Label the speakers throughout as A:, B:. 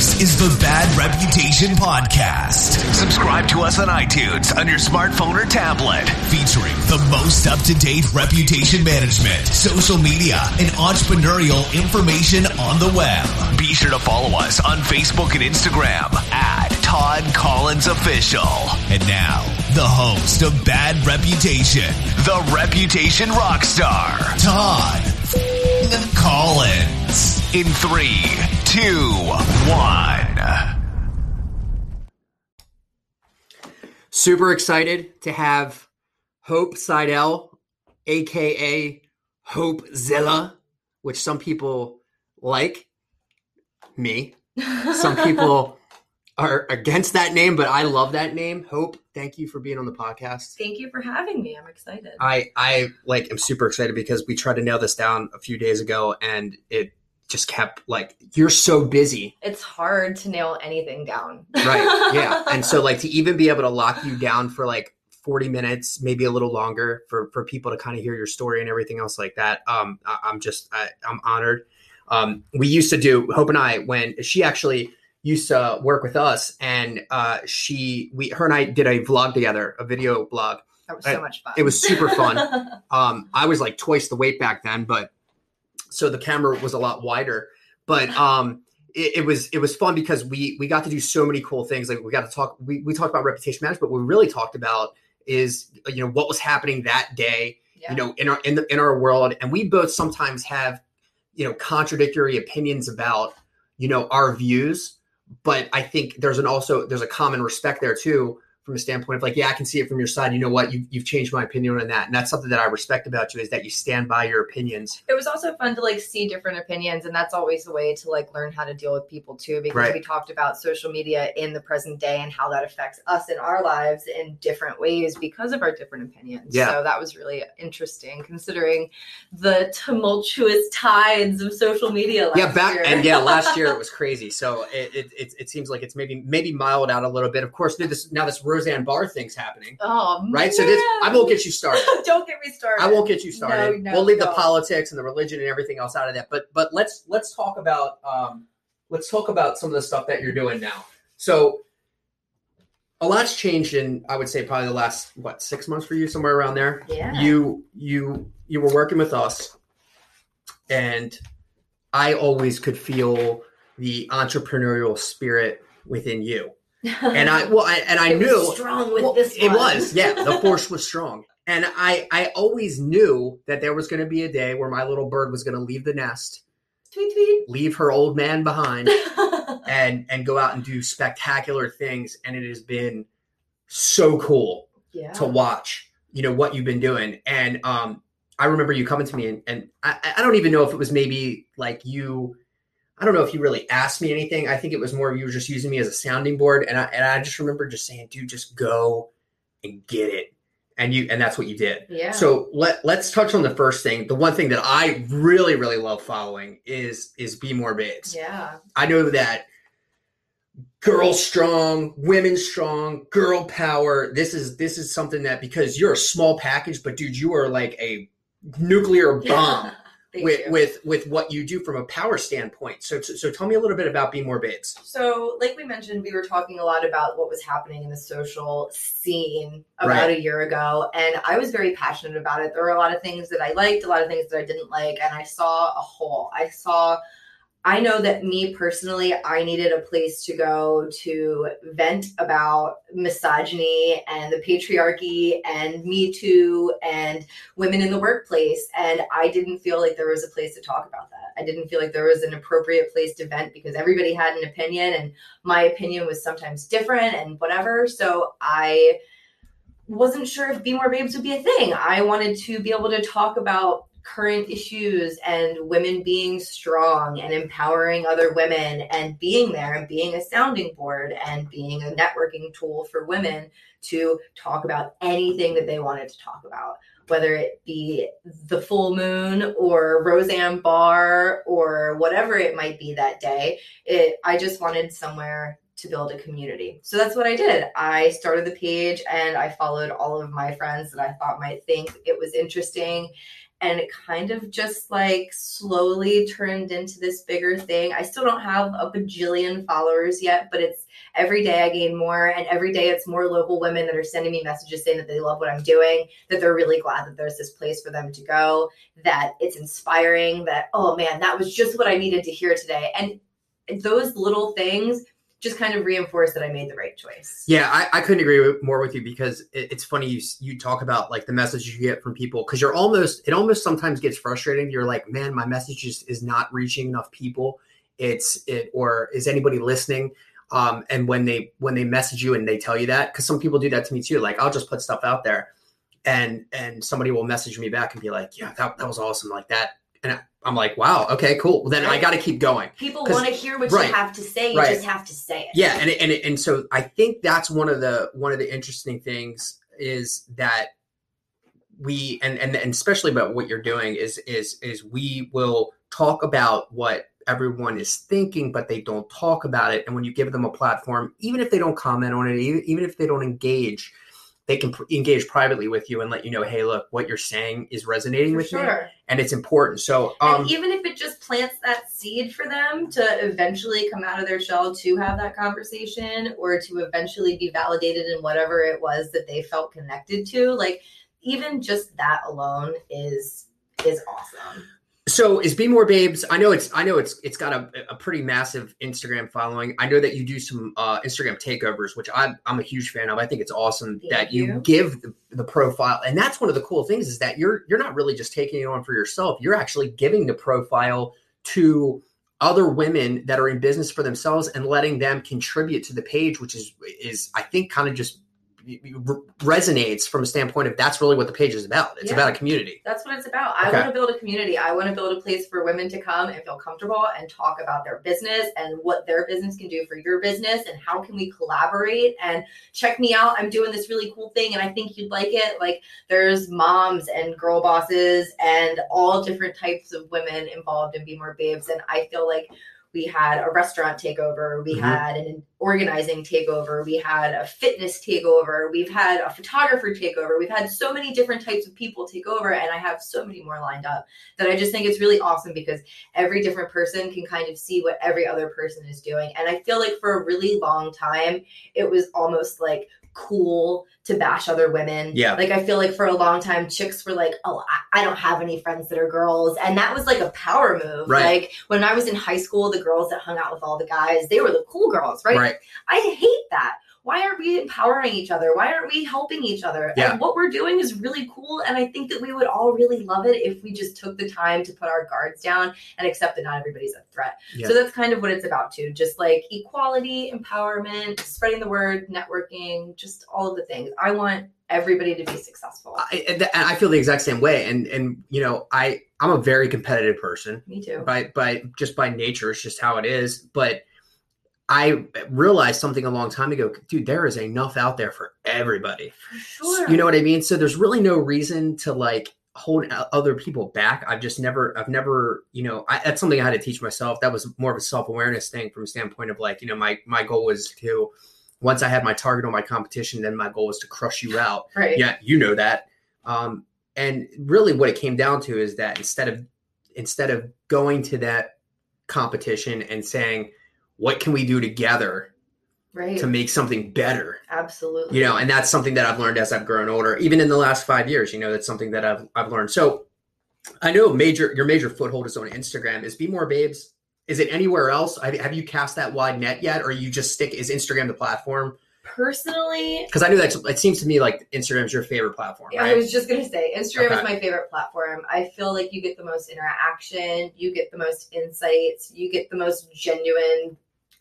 A: This is the Bad Reputation Podcast. Subscribe to us on iTunes on your smartphone or tablet, featuring the most up to date reputation management, social media, and entrepreneurial information on the web. Be sure to follow us on Facebook and Instagram at Todd Collins Official. And now, the host of Bad Reputation, the Reputation Rockstar, Todd Collins. In three, two, one.
B: Super excited to have Hope Seidel, aka Hope Zilla, which some people like. Me. Some people are against that name, but I love that name. Hope, thank you for being on the podcast.
C: Thank you for having me. I'm excited.
B: I I like am super excited because we tried to nail this down a few days ago and it just kept like you're so busy.
C: it's hard to nail anything down.
B: Right. Yeah. and so like to even be able to lock you down for like 40 minutes, maybe a little longer for for people to kind of hear your story and everything else like that. Um I, I'm just I, I'm honored. Um we used to do Hope and I when she actually used to work with us and uh she we her and I did a vlog together, a video blog.
C: that was so much fun.
B: it was super fun. Um, I was like twice the weight back then, but so the camera was a lot wider. But um, it, it was it was fun because we we got to do so many cool things. Like we got to talk. We we talked about reputation management. But what we really talked about is you know what was happening that day.
C: Yeah.
B: You know in our in the in our world, and we both sometimes have you know contradictory opinions about you know our views. But I think there's an also there's a common respect there too from a standpoint of like, yeah, I can see it from your side. You know what? You've, you've changed my opinion on that. And that's something that I respect about you is that you stand by your opinions.
C: it was also fun to like see different opinions and that's always a way to like learn how to deal with people too because
B: Right.
C: we talked about social media in the present day and how that affects us in our lives in different ways because of our different opinions
B: Yeah.
C: so that was really interesting considering the tumultuous tides of social media
B: yeah, back
C: year.
B: and yeah, last year it was crazy. So it, it, it, it seems like it's maybe maybe mild out a little bit. Of course, now this now this Roseanne Barr thing's happening,
C: oh
B: right? So this I won't get you started.
C: don't get me started
B: I won't get you started.
C: No, no,
B: we'll leave the politics and the religion and everything else out of that. But but let's let's talk about um let's talk about some of the stuff that you're doing now. So a lot's changed in I would say probably the last what six months for you somewhere around there.
C: yeah
B: You you you were working with us, and I always could feel the entrepreneurial spirit within you. And I well I, and I
C: It was
B: knew
C: strong with
B: well,
C: this
B: it was yeah the force was strong. And i i always knew that there was going to be a day where my little bird was going to leave the nest
C: tweet tweet.
B: leave her old man behind and and go out and do spectacular things. And it has been so cool
C: yeah.
B: to watch you know what you've been doing. And um i remember you coming to me and, and I, I don't even know if it was maybe like you i don't know if you really asked me anything. I think it was more of you were just using me as a sounding board. And i and i just remember just saying dude just go and get it. And you and that's what you did.
C: Yeah.
B: So let let's touch on the first thing. The one thing that i really really love following is is be more babes
C: yeah.
B: I know that girl strong, women strong, girl power. This is this is something that because you're a small package, but dude, you are like a nuclear bomb
C: Thank
B: with
C: you.
B: with with what you do from a power standpoint. So so, tell me a little bit about Be More Babes.
C: So, like we mentioned, we were talking a lot about what was happening in the social scene about
B: Right.
C: a year ago, and I was very passionate about it. There were a lot of things that I liked, a lot of things that I didn't like, and I saw a hole. I saw. I know that me personally, I needed a place to go to vent about misogyny and the patriarchy and Me Too and women in the workplace. And I didn't feel like there was a place to talk about that. I didn't feel like there was an appropriate place to vent because everybody had an opinion and my opinion was sometimes different and whatever. So I wasn't sure if Be More Babes would be a thing. I wanted to be able to talk about current issues and women being strong and empowering other women and being there and being a sounding board and being a networking tool for women to talk about anything that they wanted to talk about whether it be the full moon or Roseanne Barr or whatever it might be that day. It I just wanted somewhere to build a community. So that's what I did. I started the page and I followed all of my friends that I thought might think it was interesting and it kind of just like slowly turned into this bigger thing. I still don't have a bajillion followers yet, but it's every day I gain more, and every day it's more local women that are sending me messages saying that they love what I'm doing, that they're really glad that there's this place for them to go, that it's inspiring, that, oh man, that was just what I needed to hear today. And those little things just kind of reinforced that I made the right choice.
B: Yeah, I, I couldn't agree with, more with you because it, it's funny you you talk about like the message you get from people because you're almost it almost sometimes gets frustrating. You're like, man, my message is, is not reaching enough people. It's it or is anybody listening? Um, and when they when they message you and they tell you that because some people do that to me too. Like I'll just put stuff out there, and and somebody will message me back and be like, yeah, that that was awesome, like that. And I'm like, wow, okay, cool. Well, then I got to keep going.
C: People want to hear what
B: right,
C: you have to say. You
B: right.
C: just have to say it.
B: Yeah, and and and so I think that's one of the one of the interesting things is that we and and and especially about what you're doing is is is we will talk about what everyone is thinking but they don't talk about it and when you give them a platform even if they don't comment on it even, even if they don't engage they can pr- engage privately with you and let you know hey look what you're saying is resonating
C: For
B: with me and it's important so um
C: and even if it just plants that seed for them to eventually come out of their shell to have that conversation or to eventually be validated in whatever it was that they felt connected to, like even just that alone is is awesome.
B: So is Be More Babes? I know it's I know it's it's got a, a pretty massive Instagram following. I know that you do some uh, Instagram takeovers, which I'm I'm a huge fan of. I think it's awesome
C: Thank
B: that you,
C: you.
B: give the, the profile, and that's one of the cool things is that you're you're not really just taking it on for yourself. You're actually giving the profile to other women that are in business for themselves and letting them contribute to the page, which is is I think kind of just resonates from a standpoint of that's really what the page is about. It's
C: Yeah.
B: about a community.
C: That's what it's about. I
B: Okay.
C: want to build a community. I want to build a place for women to come and feel comfortable and talk about their business and what their business can do for your business and how can we collaborate and check me out. I'm doing this really cool thing and I think you'd like it. Like there's moms and girl bosses and all different types of women involved in Be More Babes and I feel like we had a restaurant takeover, we
B: Mhm.
C: had an organizing takeover, we had a fitness takeover, we've had a photographer takeover, we've had so many different types of people take over, and I have so many more lined up that I just think it's really awesome because every different person can kind of see what every other person is doing. And I feel like for a really long time, it was almost like cool to bash other women.
B: Yeah.
C: Like I feel like for a long time, chicks were like, "Oh, I, I don't have any friends that are girls," and that was like a power move.
B: Right.
C: Like when I was in high school, the girls that hung out with all the guys, they were the cool girls, right?
B: Right.
C: I hate that. Why aren't we empowering each other? Why aren't we helping each other?
B: Yeah.
C: And what we're doing is really cool. And I think that we would all really love it if we just took the time to put our guards down and accept that not everybody's a threat.
B: Yeah.
C: So that's kind of what it's about too. Just like equality, empowerment, spreading the word, networking, just all of the things. I want everybody to be successful.
B: I, and and I feel the exact same way. And and you know, I I'm a very competitive person
C: Me too.
B: by by just by nature. It's just how it is. But I realized something a long time ago, dude. There is enough out there for everybody.
C: For sure.
B: You know what I mean? So there's really no reason to like hold other people back. I've just never, I've never, you know, I, that's something I had to teach myself. That was more of a self awareness thing from a standpoint of like, you know, my my goal was to once I had my target on my competition, then my goal was to crush you out
C: right.
B: yeah you know that um and really what it came down to is that instead of instead of going to that competition and saying what can we do together
C: Right.
B: to make something better
C: Absolutely.
B: you know and that's something that i've learned as i've grown older even in the last five years you know that's something that i've, I've learned so i know major your major foothold is on instagram is be more babes is it anywhere else have you cast that wide net yet or you just stick is instagram the platform
C: Personally,
B: because i know that it seems to me like instagram's your favorite platform
C: Yeah,
B: I
C: was just gonna say Instagram
B: Okay.
C: is my favorite platform. I feel like you get the most interaction, you get the most insights, you get the most genuine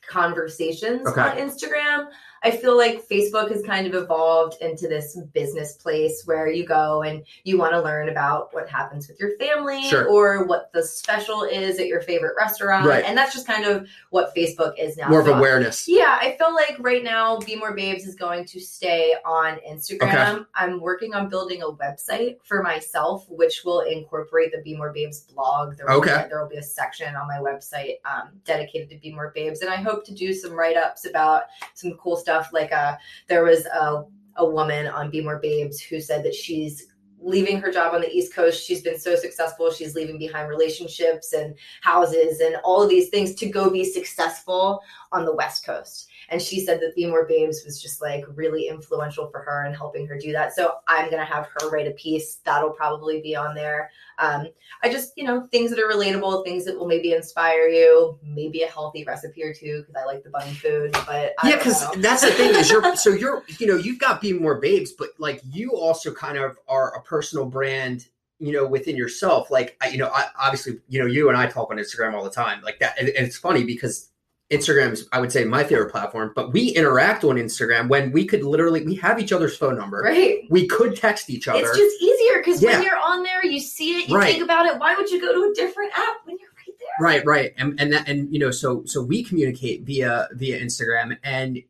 C: conversations
B: Okay.
C: on Instagram. I feel like Facebook has kind of evolved into this business place where you go and you want to learn about what happens with your family
B: Sure.
C: or what the special is at your favorite restaurant.
B: Right.
C: And that's just kind of what Facebook is now.
B: more of awareness
C: yeah, I feel like right now Be More Babes is going to stay on Instagram. I'm working on building a website for myself, which will incorporate the Be More Babes blog. There will,
B: Okay.
C: be, there will be a section on my website um, dedicated to Be More Babes, and I hope Periscope to do some write ups about some cool stuff. Like uh, there was a, a woman on Be More Babes who said that she's leaving her job on the East Coast. She's been so successful. She's leaving behind relationships and houses and all of these things to go be successful on the West Coast. And she said that Be More Babes was just like really influential for her and helping her do that. So I'm going to have her write a piece that'll probably be on there. Um, I just, you know, things that are relatable, things that will maybe inspire you, maybe a healthy recipe or two because I like the bunny food. But I
B: yeah, because that's the thing is you're so you're you know you've got be more babes, but like you also kind of are a personal brand. You know, within yourself, like I, you know, I, obviously, you know, you and I talk on Instagram all the time, like that. And, and it's funny because Instagram's, I would say, my favorite platform. But we interact on Instagram when we could literally we have each other's phone number.
C: right.
B: We could text each other.
C: It's just easier because
B: Yeah.
C: when you're on there, you see it, you
B: Right.
C: think about it. Why would you go to a different app when you're right there?
B: right right and and that and you know so so we communicate via via instagram and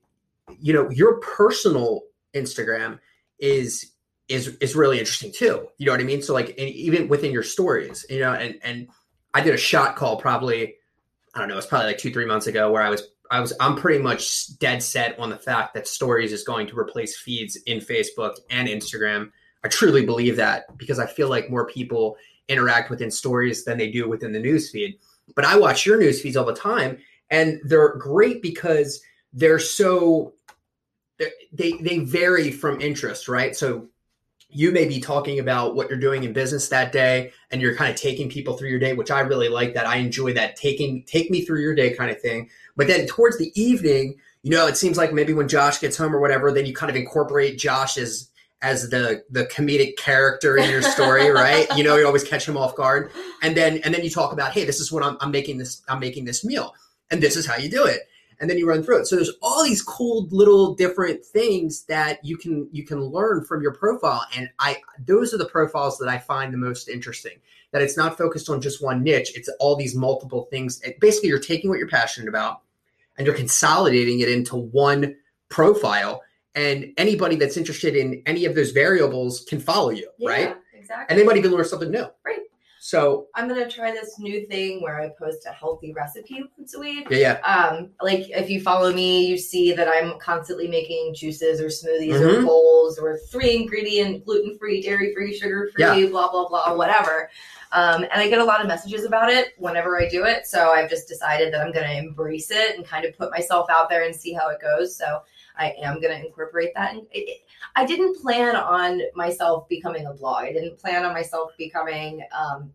B: you know your personal instagram is is is really interesting too you know what i mean so like even within your stories you know and and i did a shot call probably i don't know it's probably like two three months ago where i was i was i'm pretty much dead set on the fact that stories is going to replace feeds in facebook and instagram i truly believe that because i feel like more people interact within stories than they do within the news feed but I watch your news feeds all the time, and they're great because they're so they they vary from interest, right? So you may be talking about what you're doing in business that day, and you're kind of taking people through your day, which I really like. That I enjoy that taking take me through your day kind of thing. But then towards the evening, you know, it seems like maybe when Josh gets home or whatever, then you kind of incorporate Josh as as the the comedic character in your story, right? You know, you always catch him off guard and then and then you talk about hey this is what I'm, I'm making this i'm making this meal and this is how you do it and then you run through it. So there's all these cool little different things that you can you can learn from your profile. And i those are the profiles that i find the most interesting that it's not focused on just one niche. It's all these multiple things. It- basically you're taking what you're passionate about and you're consolidating it into one profile. And anybody that's interested in any of those variables can follow you right?
C: Exactly.
B: and they might even learn something new.
C: Right.
B: So
C: I'm gonna try this new thing where I post a healthy recipe once a week.
B: yeah yeah
C: Um, like if you follow me, you see that I'm constantly making juices or smoothies
B: Mhm.
C: or bowls or three ingredient, gluten free, dairy free, sugar free,
B: Yeah.
C: blah blah blah, whatever. Um, and I get a lot of messages about it whenever I do it. So I've just decided that I'm going to embrace it and kind of put myself out there and see how it goes. So I am going to incorporate that. And it, I didn't plan on myself becoming a blog. I didn't plan on myself becoming um,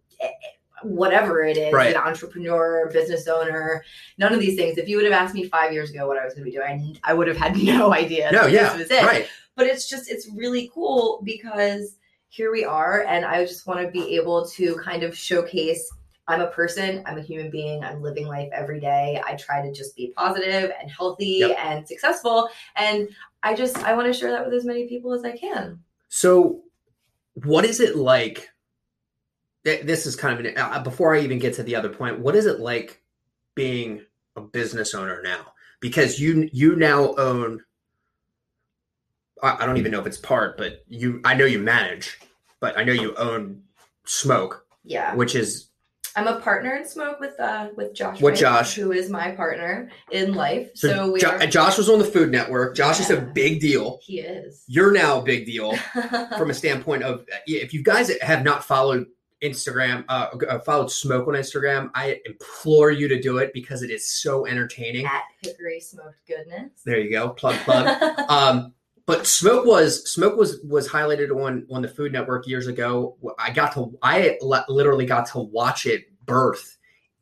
C: whatever it is,
B: Right.
C: an entrepreneur, business owner, none of these things. If you would have asked me five years ago what I was going to be doing, I would have had no idea.
B: no yeah
C: this was it
B: right
C: but it's just it's really cool because here we are and i just want to be able to kind of showcase i'm a person i'm a human being i'm living life every day i try to just be positive and healthy
B: Yep.
C: and successful and i just i want to share that with as many people as i can
B: So, what is it like? Th- This is kind of an, uh, before I even get to the other point. What is it like being a business owner now? Because you you now own. I, I don't even know if it's part, but you I know you manage, but I know you own Smoke,
C: yeah
B: which is
C: i'm a partner in smoke with uh with josh
B: With
C: Wright,
B: Josh.
C: who is my partner in life so,
B: so,
C: we
B: Jo-
C: are
B: Josh was on the Food Network. Josh is a big deal.
C: he is
B: You're now a big deal. from a standpoint of if you guys have not followed Instagram, uh, uh, followed Smoke on Instagram, I implore you to do it because it is so entertaining.
C: at hickory smoked goodness
B: There you go, plug plug. um, but Smoke was Smoke was was highlighted on on the Food Network years ago. I got to I literally got to watch it birth.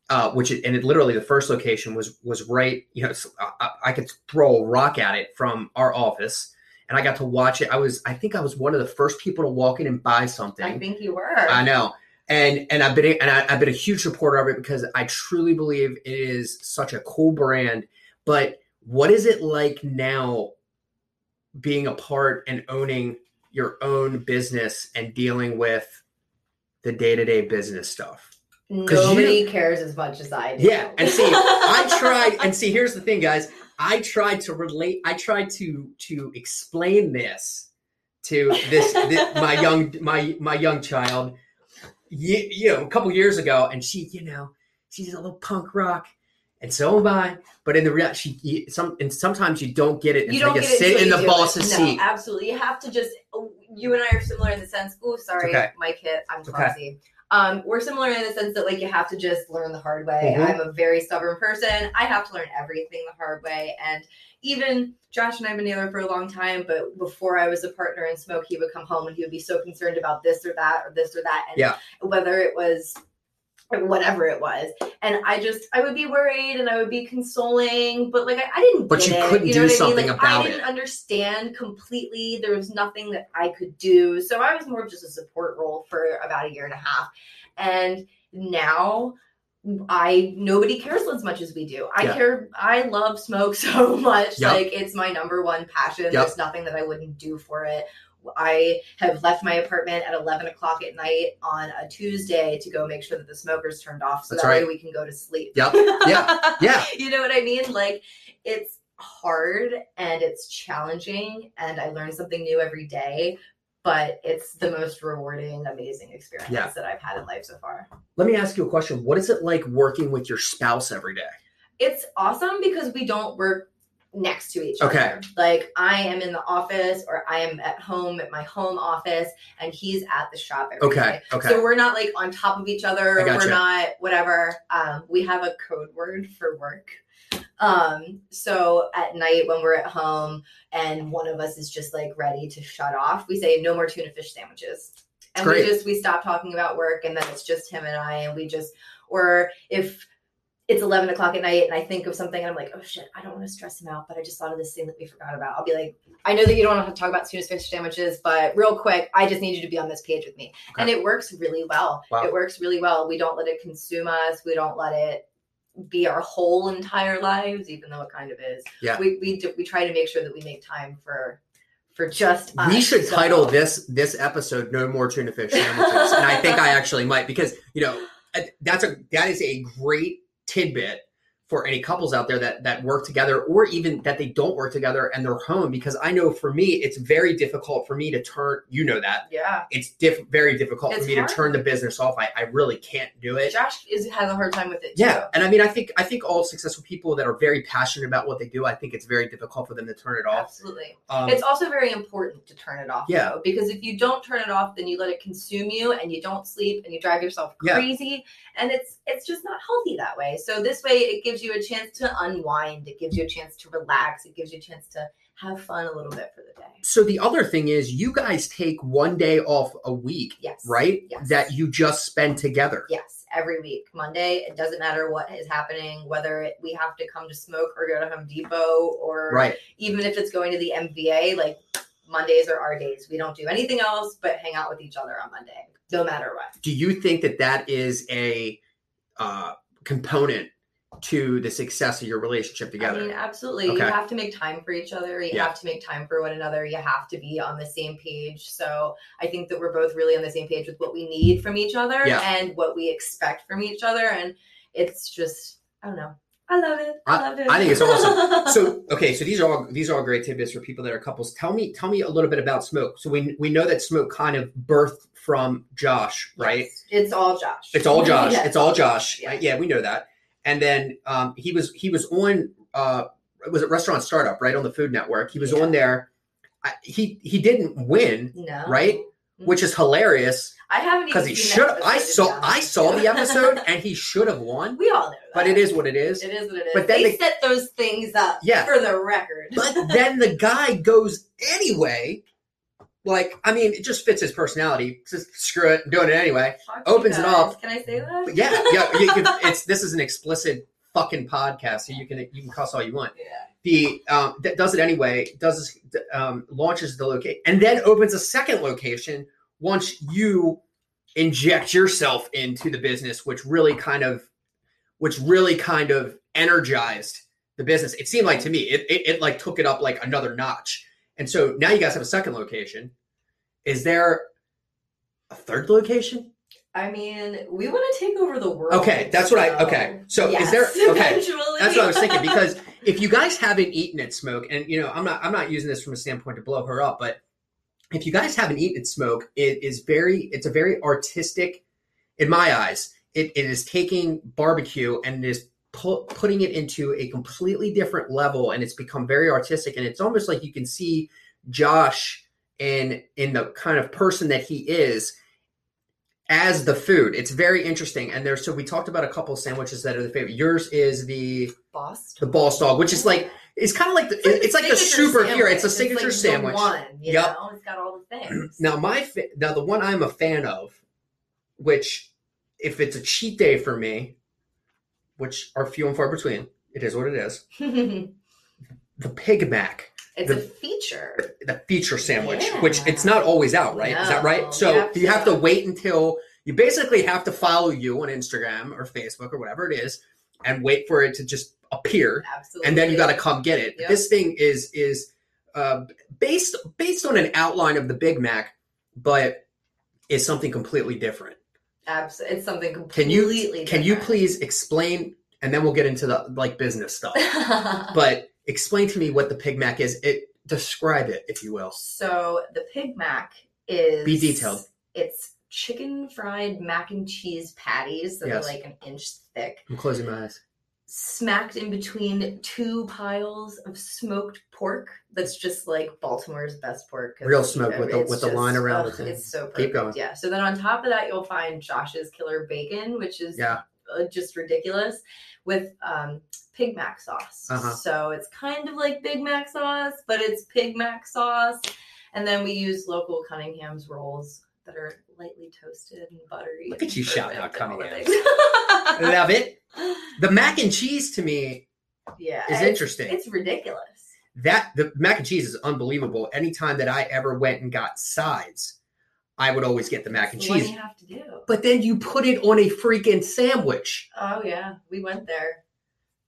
B: Uh, which it, and it literally the first location was was right you know I, I- I could throw a rock at it from our office and I got to watch it I was I think I was one of the first people to walk in and buy something
C: i think you were
B: I know. And and I've been and I, I've been a huge supporter of it because I truly believe it is such a cool brand. But what is it like now being a part and owning your own business and dealing with the day-to-day business stuff?
C: Nobody cares as much as I do.
B: Yeah, and see, I tried and see here's the thing guys, I tried to relate I tried to to explain this to this, this my young my my young child you, you know a couple years ago and she you know she's a little punk rock and so am I. But in the real, she some and sometimes you don't get it
C: you
B: until
C: don't
B: you
C: get it
B: sit in the boss's
C: it. No,
B: seat.
C: Absolutely, you have to just. Oh, you and I are similar in the sense. Oh, sorry,
B: Okay.
C: my kid. I'm
B: Okay.
C: Um, we're similar in the sense that like you have to just learn the hard way.
B: Mhm.
C: I'm a very stubborn person. I have to learn everything the hard way, and even Josh and I have been together for a long time. But before I was a partner in smoke, he would come home and he would be so concerned about this or that or this or that, and
B: Yeah.
C: whether it was whatever it was and i just i would be worried and i would be consoling but like i, I didn't
B: But you
C: it,
B: couldn't
C: know
B: do
C: what I mean?
B: something
C: Like,
B: about it.
C: i didn't
B: it.
C: understand completely there was nothing that i could do so i was more of just a support role for about a year and a half and now I nobody cares as much as we do. I
B: Yeah.
C: care. I love smoke so much.
B: Yep.
C: Like it's my number one passion.
B: Yep.
C: There's nothing that I wouldn't do for it. I have left my apartment at 11 o'clock at night on a Tuesday to go make sure that the smoker's turned off so
B: That's
C: that way we can go to sleep.
B: Yep. Yeah. Yeah.
C: you know what I mean? Like it's hard and it's challenging and I learn something new every day, but it's the most rewarding, amazing experience
B: Yeah.
C: that I've had in life so far.
B: Let me ask you a question. What is it like working with your spouse every day?
C: It's awesome because we don't work next to each
B: Okay.
C: other. Like I am in the office or I am at home at my home office and he's at the shop every day.
B: Okay. Okay.
C: So we're not like on top of each other.
B: Gotcha.
C: We're not whatever. Um, we have a code word for work. Um, so at night when we're at home and one of us is just like ready to shut off, we say no more tuna fish sandwiches. And
B: Great.
C: we just we stop talking about work and then it's just him and I and we just or if it's 11 o'clock at night and I think of something and I'm like, oh shit, I don't want to stress him out, but I just thought of this thing that we forgot about. I'll be like, I know that you don't want to talk about tuna fish sandwiches, but real quick, I just need you to be on this page with me. And it works really well.
B: Wow.
C: It works really well. We don't let it consume us. We don't let it be our whole entire lives, even though it kind of is.
B: Yeah.
C: We we do, we try to make sure that we make time for for just us.
B: we should
C: So-
B: title this this episode "No More Tuna Fish Sandwiches," and I think I actually might because you know uh, that's a that is a great tidbit for any couples out there that that work together or even that they don't work together and they're home because I know for me it's very difficult for me to turn you know that
C: Yeah.
B: it's diff- very difficult
C: It's
B: for me
C: hard.
B: to turn the business off I, I really can't do it
C: Josh is has a hard time with it too.
B: yeah and I mean I think I think all successful people that are very passionate about what they do I think it's very difficult for them to turn it off
C: Absolutely.
B: um,
C: It's also very important to turn it off.
B: Yeah.
C: Though, because if you don't turn it off, then you let it consume you, and you don't sleep, and you drive yourself crazy Yeah. And it's it's just not healthy that way. So this way, it gives you a chance to unwind. It gives you a chance to relax. It gives you a chance to have fun a little bit for the day.
B: So the other thing is, you guys take one day off a week,
C: Yes.
B: right?
C: Yes.
B: That you just spend together.
C: Yes, every week, Monday. It doesn't matter what is happening, whether it, we have to come to smoke or go to Home Depot, or
B: Right.
C: even if it's going to the MVA. Like Mondays are our days. We don't do anything else but hang out with each other on Monday, no matter what.
B: Do you think that that is a uh, component to the success of your relationship together?
C: I mean, absolutely. You have to make time for each other. You
B: Yeah.
C: have to make time for one another. You have to be on the same page. So I think that we're both really on the same page with what we need from each other
B: Yeah.
C: and what we expect from each other. And it's just, I don't know. I love it. I, love it.
B: I think it's awesome. so okay, so these are all these are all great tidbits for people that are couples. Tell me, tell me a little bit about smoke. So we we know that smoke kind of birthed from Josh, right?
C: Yes. It's all Josh.
B: It's all Josh.
C: Yes.
B: It's all Josh.
C: Yeah.
B: Yeah, we know that. And then um, he was he was on uh, was it Restaurant Startup right on the Food Network? He was
C: Yeah.
B: on there. I, he he didn't win,
C: No.
B: Right? Which is hilarious
C: I haven't
B: because he should. I saw I saw the episode and he should have won.
C: we all know that.
B: But it is what it is.
C: It is what it is.
B: But then
C: they
B: the-
C: set those things up
B: Yeah.
C: for the record.
B: But then the guy goes anyway. Like I mean, it just fits his personality. Says, Screw it, I'm doing it anyway.
C: You
B: opens it up.
C: Can I say that?
B: But yeah, yeah. You it's this is an explicit fucking podcast, so you can you can cuss all you want.
C: Yeah.
B: The um, that does it anyway does um, launches the location and then opens a second location once you inject yourself into the business which really kind of which really kind of energized the business it seemed like to me it, it, it like took it up like another notch and so now you guys have a second location is there a third location
C: I mean, we want to take over the world.
B: Okay, that's what I- okay. So is there- okay,
C: Eventually.
B: That's what I was thinking because if you guys haven't eaten at Smoke, and you know, I'm not I'm not using this from a standpoint to blow her up, but if you guys haven't eaten at Smoke, it is very it's a very artistic, in my eyes. It, it is taking barbecue and it is pu- putting it into a completely different level, and it's become very artistic. And it's almost like you can see Josh in in the kind of person that he is as the food. It's very interesting. And there's so we talked about a couple sandwiches that are the favorite. Yours is the
C: Boss.
B: the boss dog, which is like it's kind of like the, it's like the superhero. It's a
C: sandwich.
B: signature
C: like
B: sandwich.
C: One, you
B: Yep.
C: know, it's got all the things.
B: Now my fa- now the one I'm a fan of, which if it's a cheat day for me, which are few and far between, it is what it is. The Pig Mac,
C: it's
B: The-
C: a feature.
B: the feature sandwich,
C: Yeah.
B: which it's not always out, right? Is that right? So
C: you have
B: you have
C: to-
B: wait until you basically have to follow you on Instagram or Facebook or whatever it is, and wait for it to just appear.
C: Absolutely.
B: and then you got to come get it.
C: Yep.
B: This thing is is uh, based based on an outline of the Big Mac, but is something completely different.
C: Abs- it's something completely.
B: Can you
C: completely.
B: can you please explain? And then we'll get into the like business stuff. but explain to me what the Pig Mac is. It describe it, if you will.
C: so the Pig Mac is
B: Be detailed.
C: It's chicken fried mac and cheese patties that
B: Yes.
C: are like an inch thick,
B: I'm closing my eyes.
C: smacked in between two piles of smoked pork. That's just like Baltimore's best pork.
B: Real smoke with the- with the line around
C: ugh,
B: it.
C: It's so perfect.
B: Keep going.
C: Yeah. So then on top of that, you'll find Josh's Killer Bacon, which is
B: Yeah.
C: uh, just ridiculous with um, Pig Mac sauce.
B: Uh-huh.
C: So it's kind of like Big Mac sauce, but it's Pig Mac sauce. And then we use local Cunningham's rolls that are lightly toasted and buttery.
B: Look at you shouting out
C: Perfect and all the
B: Cunningham's. Love it. The mac and cheese to me
C: yeah,
B: is
C: it's-
B: interesting.
C: It's ridiculous.
B: that the mac and cheese is unbelievable. Anytime that I ever went and got sides, I would always get the mac and
C: It's what
B: cheese.
C: you have to do.
B: But then you put it on a freaking sandwich.
C: Oh yeah, we went there.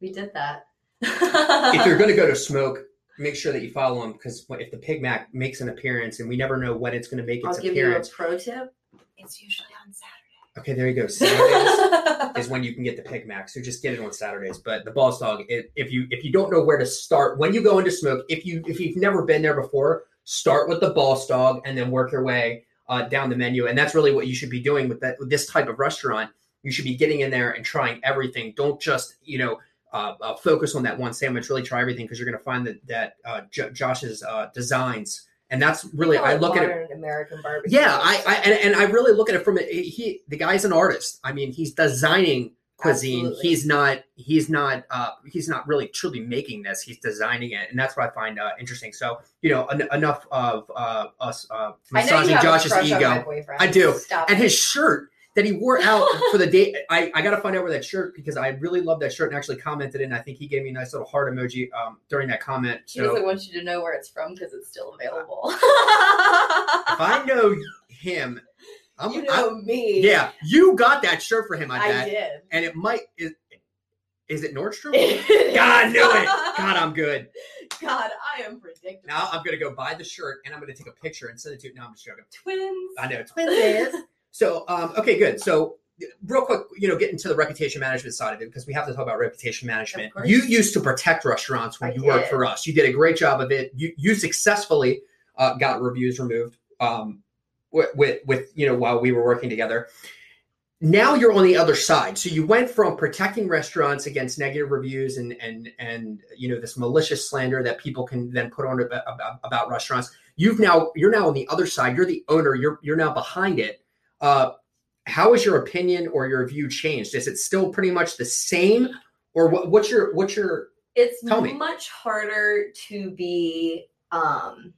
C: We did that.
B: If you're going to go to smoke, make sure that you follow them because if the Pig Mac makes an appearance and we never know when it's going to make its
C: I'll give you a
B: appearance.
C: pro tip. It's usually on Saturday.
B: Okay, there you go. Saturdays is when you can get the Pig Mac. So just get it on Saturdays. But the Boss Dog, it, if you if you don't know where to start when you go into smoke, if you if you've never been there before, start with the Boss Dog and then work your way uh, down the menu. And that's really what you should be doing with that with this type of restaurant. You should be getting in there and trying everything. Don't just you know uh, uh, focus on that one sandwich. Really try everything because you're going to find that that uh, J- Josh's uh, designs. And that's really I look at it.
C: American barbecue.
B: Yeah, I, I and, and I really look at it from he the guy's an artist. I mean, he's designing cuisine.
C: Absolutely.
B: He's not he's not uh he's not really truly making this. He's designing it, and that's what I find uh, interesting. So you know, en- enough of uh, us uh,
C: I know you
B: massaging Josh's
C: crush on my
B: ego. I do.
C: Stop
B: And his shirt that he wore out for the date. I, I got to find out where that shirt because I really love that shirt and actually commented in. I think he gave me a nice little heart emoji um, during that comment.
C: She
B: So
C: doesn't want you to know where it's from because it's still available.
B: if I know him, I'm,
C: you
B: I-
C: know me.
B: Yeah, you got that shirt for him, I
C: I
B: bet.
C: did.
B: And it might is is it Nordstrom?
C: God,
B: God, I knew it. God, I'm good.
C: God, I am predictable.
B: Now I'm gonna go buy the shirt and I'm gonna take a picture and send it to. No, I'm just joking.
C: Twins.
B: I know twins. So, um, okay, good. So, real quick, you know, get into the reputation management side of it because we have to talk about reputation management. You used to protect restaurants when
C: I
B: you worked for us. You did a great job of it. You you successfully uh, got reviews removed. Um, with, with with you know while we were working together. Now you're on the other side. So you went from protecting restaurants against negative reviews and and and you know this malicious slander that people can then put on about, about, about restaurants. You've now you're now on the other side. You're the owner. You're you're now behind it. Uh, how has your opinion or your view changed? Is it still pretty much the same, or what, what's your what's your
C: It's much harder to be um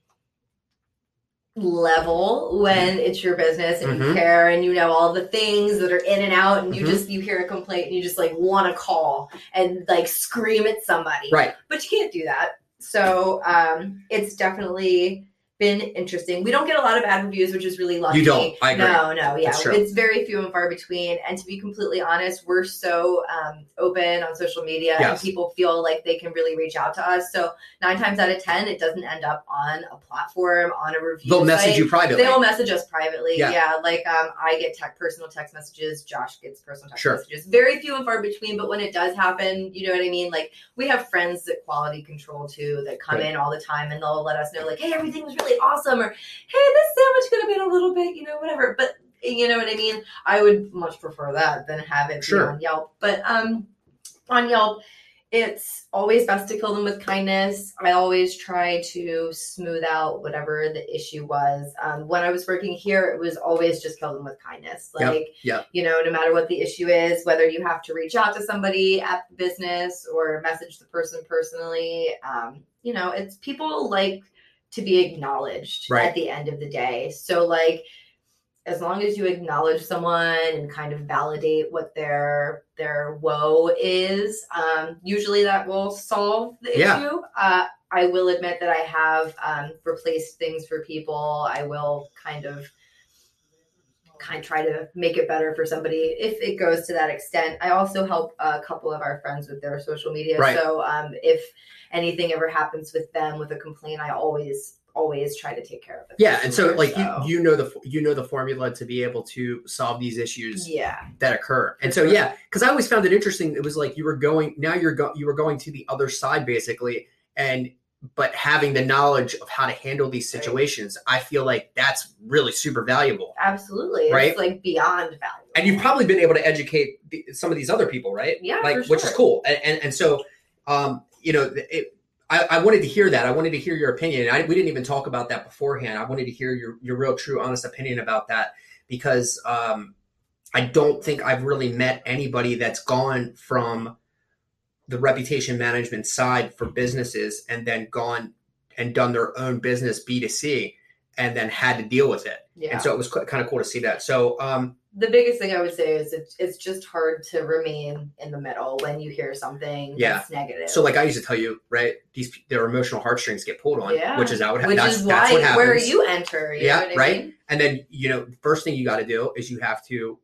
C: level when it's your business and you
B: Mhm.
C: care and you know all the things that are in and out and you
B: Mhm.
C: just you hear a complaint and you just like want to call and like scream at somebody
B: right?
C: but you can't do that so um it's definitely been interesting we don't get a lot of bad reviews which is really lucky
B: You don't. I agree.
C: no no yeah it's very few and far between and to be completely honest we're so um, open on social media and people feel like they can really reach out to us so nine times out of ten it doesn't end up on a platform on a review
B: They'll message you privately.
C: They'll message us privately.
B: Yeah.
C: Yeah, like um, I get tech personal text messages. Josh gets personal text
B: Sure.
C: messages. Very few and far between, but when it does happen, you know what I mean. Like we have friends at quality control too that come
B: Good.
C: in all the time and they'll let us know like, hey, everything was really awesome, or hey, this sandwich could have been a little bit, you know, whatever. But you know what I mean. I would much prefer that than have it
B: Sure.
C: be on Yelp. But um, on Yelp, it's always best to kill them with kindness. I always try to smooth out whatever the issue was. Um, when I was working here, it was always just kill them with kindness.
B: Yep,
C: Like,
B: yep.
C: you know, no matter what the issue is, whether you have to reach out to somebody at the business or message the person personally, um, you know, it's people like to be acknowledged
B: Right.
C: at the end of the day. So, like, as long as you acknowledge someone and kind of validate what their their woe is, um, usually that will solve the
B: Yeah.
C: issue. Uh, I will admit that I have um, replaced things for people. I will kind of kind of try to make it better for somebody if it goes to that extent. I also help a couple of our friends with their social media.
B: Right.
C: So um, if anything ever happens with them with a complaint, I always always try to take care of it.
B: Yeah, and so like
C: so-
B: you you know the you know the formula to be able to solve these issues
C: yeah.
B: that occur. And so
C: sure.
B: yeah, because I always found it interesting. It was like you were going now you're go, you were going to the other side basically, and but having the knowledge of how to handle these
C: Right.
B: situations, I feel like that's really super valuable.
C: Absolutely. Right? It's
B: Right?
C: like beyond value.
B: And you've probably been able to educate the, some of these other people, right?
C: Yeah,
B: like
C: for
B: which is cool. And and, and so, um, you know, it, I, I wanted to hear that. I wanted to hear your opinion. I, we didn't even talk about that beforehand. I wanted to hear your your real, true, honest opinion about that because um, I don't think I've really met anybody that's gone from the reputation management side for businesses and then gone and done their own business B2C and then had to deal with it.
C: yeah.
B: And so it was kind of cool to see that. So, um,
C: the biggest thing I would say is it's, it's just hard to remain in the middle when you hear something
B: Yeah.
C: that's negative.
B: So, like I used to tell you, right? These their emotional heartstrings get pulled on,
C: Yeah.
B: which is it ha-
C: which
B: that's,
C: is
B: that's
C: why
B: what happens.
C: where you enter. You
B: Yeah,
C: know what I
B: right.
C: mean?
B: and then you know, first thing you got to do is you have to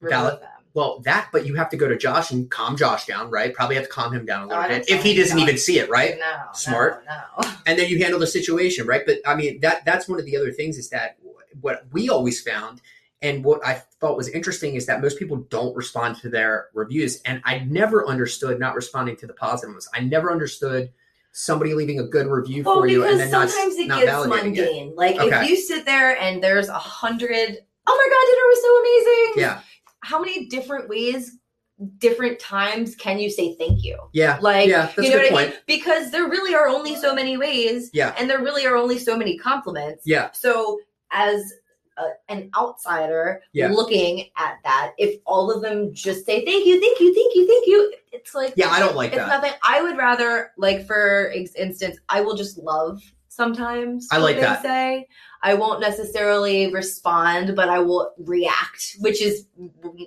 C: Remove
B: Valid-
C: them.
B: Well that, but you have to go to Josh and calm Josh down, right? Probably have to calm him down a
C: Oh,
B: little bit if he doesn't even see it, right?
C: No,
B: Smart.
C: No, no.
B: And then you handle the situation, right? But I mean, that that's one of the other things is that what we always found. And what I thought was interesting is that most people don't respond to their reviews. And I never understood not responding to the positive ones. I never understood somebody leaving a good review
C: Well,
B: for you and then not,
C: sometimes it
B: not
C: gets
B: validating it.
C: mundane. Like
B: Okay.
C: if you sit there and there's a hundred, oh my god, dinner was so amazing.
B: Yeah.
C: How many different ways, different times can you say thank you?
B: Yeah.
C: Like,
B: yeah,
C: you know what I mean? Because there really are only so many ways,
B: Yeah.
C: and there really are only so many compliments.
B: Yeah.
C: So as a, an outsider
B: Yeah.
C: looking at that, if all of them just say thank you, thank you, thank you, thank you, it's like
B: Yeah, I don't like
C: it's
B: that.
C: nothing. I would rather, like, for instance, I will just love sometimes.
B: I like that.
C: Say I won't necessarily respond, but I will react, which is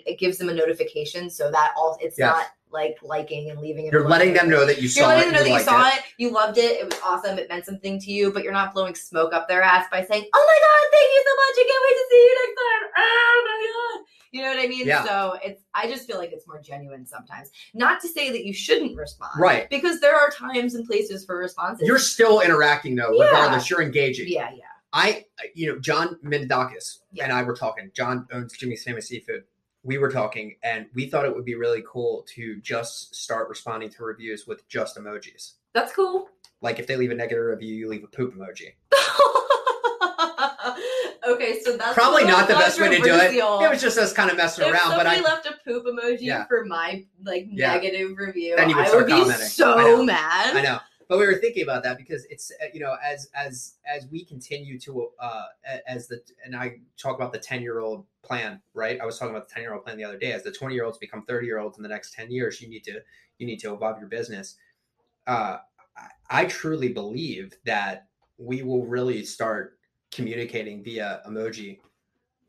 C: it gives them a notification, so that all it's
B: Yes.
C: not like liking and leaving it.
B: You're letting them know that you saw it.
C: You're letting
B: it.
C: them know that
B: you
C: you
B: liked
C: saw
B: it.
C: it. you loved it, it was awesome, it meant something to you, but you're not blowing smoke up their ass by saying, "Oh my god, thank you so much! I can't wait to see you next time." Oh my god, you know what I mean?
B: Yeah.
C: So it's I just feel like it's more genuine sometimes. Not to say that you shouldn't respond,
B: Right.
C: Because there are times and places for responses.
B: You're still interacting though,
C: Yeah.
B: regardless. You're engaging.
C: yeah, yeah,
B: I, you know, John Minadakis
C: Yeah.
B: and I were talking. John owns Jimmy's Famous Seafood. We were talking, and we thought it would be really cool to just start responding to reviews with just emojis.
C: that's cool.
B: Like if they leave a negative review, you leave a poop emoji.
C: okay, so that's
B: Probably not the best way to do it. It was just us kind of messing
C: if
B: around, but I
C: left a poop emoji
B: Yeah.
C: for my like
B: Yeah.
C: negative review,
B: Then you would
C: I
B: start
C: would be
B: commenting. I
C: so
B: know.
C: mad.
B: I know, but we were thinking about that because it's uh, you know as as as we continue to uh as the and I talk about the ten year old plan, right? I was talking about the ten year old plan the other day. As the twenty year olds become thirty year olds in the next ten years, you need to you need to evolve your business. Uh, I, I truly believe that we will really start communicating via emoji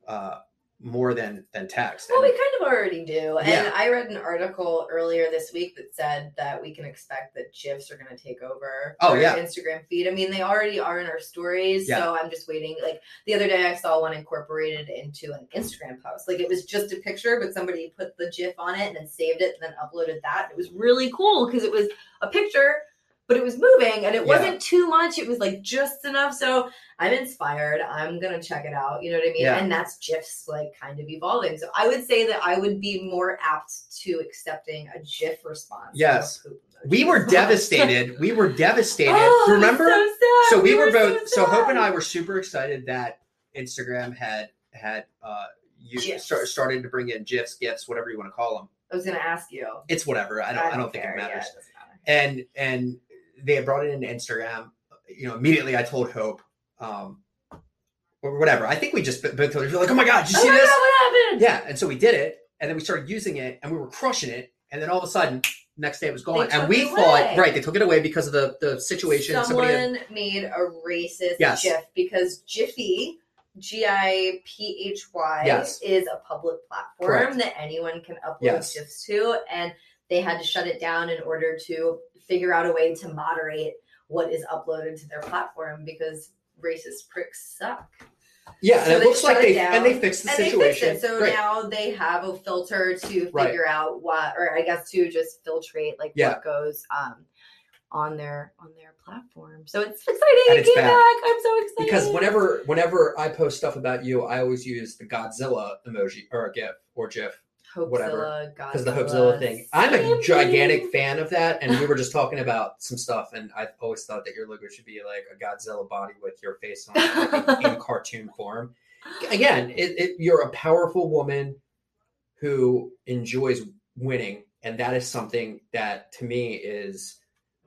B: uh more than than text.
C: Well, we kind of already do. And I read an article earlier this week that said that we can expect that GIFs are going to take over
B: Oh,
C: our
B: yeah.
C: Instagram feed. I mean, they already are in our stories.
B: Yeah.
C: So I'm just waiting. Like the other day, I saw one incorporated into an Instagram post. Like it was just a picture, but somebody put the GIF on it and then saved it and then uploaded that. It was really cool because it was a picture. But it was moving and it
B: Yeah.
C: wasn't too much. It was like just enough. So I'm inspired. I'm gonna check it out. You know what I mean?
B: Yeah.
C: And that's GIFs like kind of evolving. So I would say that I would be more apt to accepting a GIF response.
B: Yes. we were devastated. We were devastated.
C: Oh,
B: Remember?
C: So, sad.
B: so we were
C: so
B: both so hope and i were super excited that instagram had had uh you start, started to bring in gifs gifs whatever you want to call them
C: I was gonna ask you.
B: It's whatever. I don't. I don't, think it matters.
C: doesn't matter.
B: and and they had brought it into Instagram. You know, immediately I told Hope, um, or whatever. I think we just both told her like, "Oh my god, did you
C: Oh
B: see this?"
C: God, what happened?
B: Yeah, and so we did it, and then we started using it, and we were crushing it, and then all of a sudden, next day it was gone, and we thought, right, they took it away because of the the situation.
C: Someone
B: had,
C: made a racist
B: Yes.
C: GIF because Giphy, G I P H Y,
B: Yes.
C: is a public platform
B: Correct.
C: that anyone can upload
B: Yes.
C: GIFs to, and they had to shut it down in order to figure out a way to moderate what is uploaded to their platform because racist pricks suck.
B: yeah, and it looks like they and they fixed the situation.
C: fixed it. So
B: Great.
C: now they have a filter to
B: Right.
C: figure out what, or I guess to just filtrate like
B: Yeah.
C: what goes um on their on their platform. So it's exciting.
B: And
C: it
B: it's
C: came
B: back.
C: back. I'm so excited
B: because whenever whenever I post stuff about you, I always use the Godzilla emoji or a GIF or GIF whatever, because the Hopezilla thing. I'm a gigantic fan of that, and we were just talking about some stuff, and I always thought that your logo should be like a Godzilla body with your face on it like, in cartoon form. Again, it, it, you're a powerful woman who enjoys winning, and that is something that to me is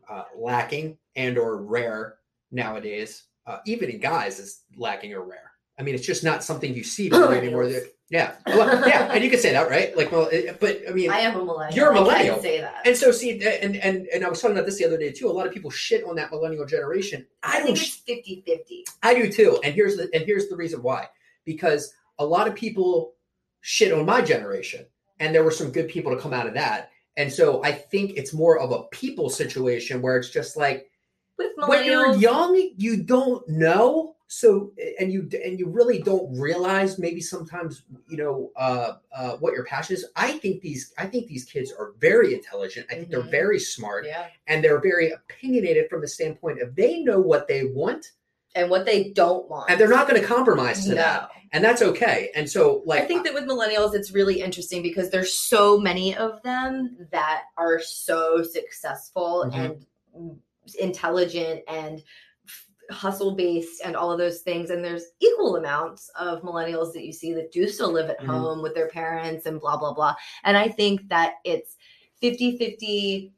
B: uh, lacking and or rare nowadays. Uh, even in guys, is lacking or rare. I mean, it's just not something you see anymore.
C: Millennials.
B: Yeah, well, yeah, and you can say that, right? Like, well, it, but I mean,
C: I am a millennial.
B: You're a
C: I
B: millennial.
C: can say that.
B: and so see, and and and I was talking about this the other day too. A lot of people shit on that millennial generation. I
C: I
B: don't.
C: think it's 50-50.
B: I do too. And here's the and here's the reason why. Because a lot of people shit on my generation, and there were some good people to come out of that. And so I think it's more of a people situation where it's just like
C: With
B: when you're young, you don't know. So and you and you really don't realize maybe sometimes you know uh, uh, what your passion is. I think these I think these kids are very intelligent. I think they're
C: Mhm.
B: very smart
C: yeah.
B: and they're very opinionated from the standpoint of they know what they want
C: And what they don't want.
B: and they're not going to compromise to
C: no.
B: that and that's okay and so like
C: I think that with millennials, it's really interesting because there's so many of them that are so successful
B: Mhm.
C: and intelligent and hustle based and all of those things. And there's equal amounts of millennials that you see that do still live at
B: Mhm.
C: home with their parents and blah, blah, blah. And I think that it's 50 50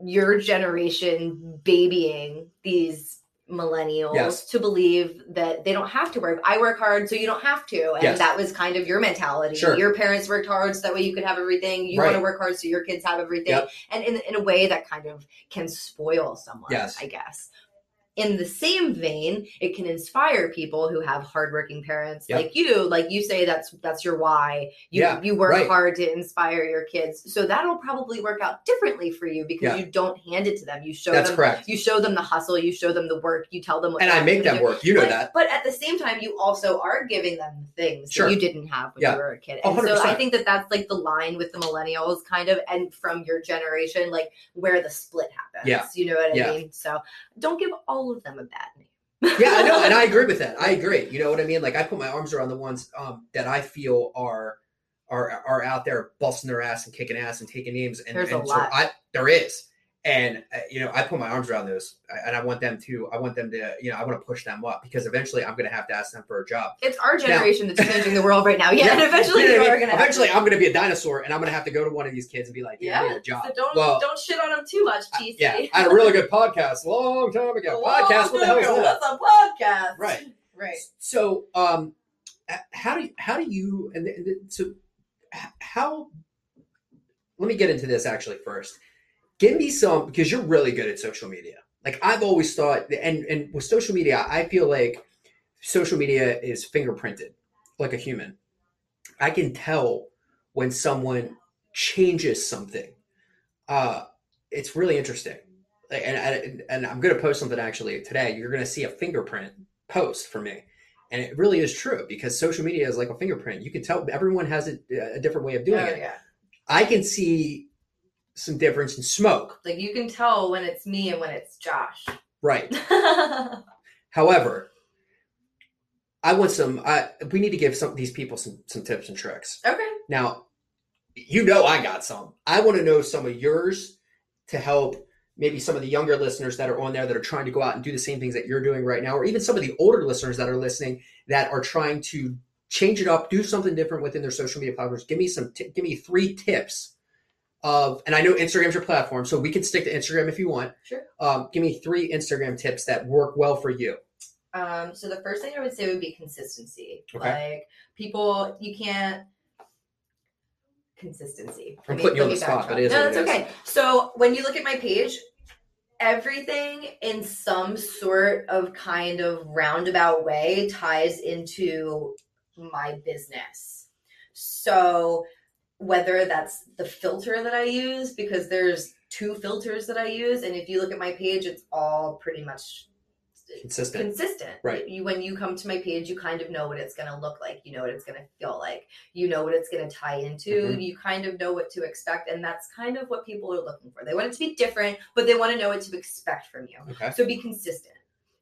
C: your generation babying these millennials
B: Yes.
C: to believe that they don't have to work. I work hard, so you don't have to. And
B: Yes.
C: that was kind of your mentality.
B: Sure.
C: Your parents worked hard so that way you could have everything. You want to work hard so your kids have everything.
B: Yep.
C: And in, in a way that kind of can spoil someone,
B: Yes.
C: I guess. In the same vein, it can inspire people who have hardworking parents
B: Yep.
C: like you. Like you say, that's that's your why. You
B: Yeah,
C: you work
B: right.
C: hard to inspire your kids, so that'll probably work out differently for you because
B: Yeah.
C: you don't hand it to them. You show
B: that's
C: them
B: correct
C: you show them the hustle, you show them the work, you tell them what
B: and i make them
C: do.
B: work you know
C: but,
B: that
C: But at the same time, you also are giving them things
B: Sure.
C: that you didn't have when
B: Yeah.
C: you were a kid. And
B: hundred
C: so I think that that's like the line with the millennials, kind of, and from your generation, like where the split happens.
B: Yeah.
C: You know what I mean? So don't give all of them a bad name.
B: yeah i know and i agree with that i agree you know what i mean like i put my arms around the ones um, that i feel are are are out there busting their ass and kicking ass and taking names and,
C: There's a
B: and so
C: lot.
B: i there is and uh, you know i put my arms around those and i want them to i want them to you know i want to push them up because eventually i'm going to have to ask them for a job
C: It's our generation that's changing the world right now. Yeah,
B: Yeah.
C: and eventually
B: you know are I mean?
C: gonna
B: eventually i'm going to be a dinosaur and i'm going to have to go to one of these kids and be like yeah,
C: Yeah,
B: I need a job
C: So don't
B: well
C: don't shit on them too much, TC.
B: yeah i had a really good podcast a long time ago podcast what the hell is that
C: What's a podcast?
B: Right.
C: Right.
B: So, um, how do you, how do you and, and so how? Let me get into this actually first. Give me some because you're really good at social media. Like I've always thought, and and with social media, I feel like social media is fingerprinted like a human. I can tell when someone changes something. Uh, it's really interesting. And, and and I'm going to post something actually today. You're going to see a fingerprint post for me, and it really is true because social media is like a fingerprint. You can tell everyone has a, a different way of doing
C: Oh,
B: it.
C: yeah.
B: I can see some difference in smoke.
C: Like you can tell when it's me and when it's Josh.
B: Right. However, I want some. I we need to give some these people some some tips and tricks. Okay. Now, you know I got some. I want to know some of yours to help maybe some of the younger listeners that are on there that are trying to go out and do the same things that you're doing right now, or even some of the older listeners that are listening that are trying to change it up, do something different within their social media platforms. Give me some, t- give me three tips of, and I know Instagram's your platform, so we can stick to Instagram if you want.
C: Sure.
B: Um, give me three Instagram tips that work well for you.
C: Um, so the first thing I would say would be consistency.
B: Okay.
C: Like people, you can't consistency.
B: I'm
C: me-
B: putting you on the spot, but it is
C: no, that's
B: it is.
C: okay. So when you look at my page, everything in some sort of kind of roundabout way ties into my business. So whether that's the filter that I use, because there's two filters that I use, and if you look at my page, it's all pretty much
B: Consistent.
C: consistent.
B: Right.
C: You when you come to my page, you kind of know what it's going to look like. You know what it's going to feel like. You know what it's going to tie into.
B: Mhm.
C: You kind of know what to expect, and that's kind of what people are looking for. They want it to be different, but they want to know what to expect from you.
B: Okay.
C: So be consistent.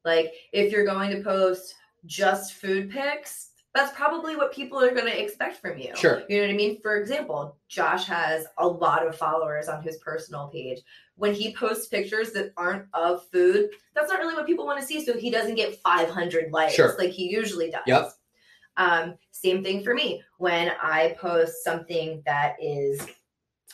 C: Like if you're going to post just food pics, that's probably what people are going to expect from you.
B: Sure.
C: You know what I mean? For example, Josh has a lot of followers on his personal page. When he posts pictures that aren't of food, that's not really what people want to see. So he doesn't get 500 likes
B: Sure.
C: like he usually does.
B: Yep.
C: Um, same thing for me. When I post something that is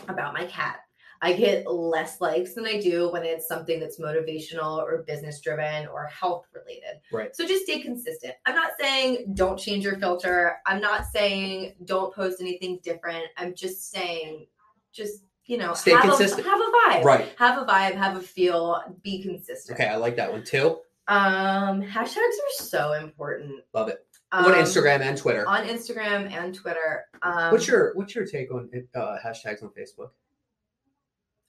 C: about my cat, I get less likes than I do when it's something that's motivational or business driven or health related.
B: Right.
C: So just stay consistent. I'm not saying don't change your filter. I'm not saying don't post anything different. I'm just saying just, you know,
B: Stay
C: have
B: consistent.
C: A, have a vibe.
B: Right.
C: Have a vibe, have a feel, be consistent.
B: Okay. I like that one too.
C: Um, hashtags are so important.
B: Love it.
C: Um,
B: on Instagram and Twitter.
C: On Instagram and Twitter. Um,
B: what's your What's your take on uh, hashtags on Facebook?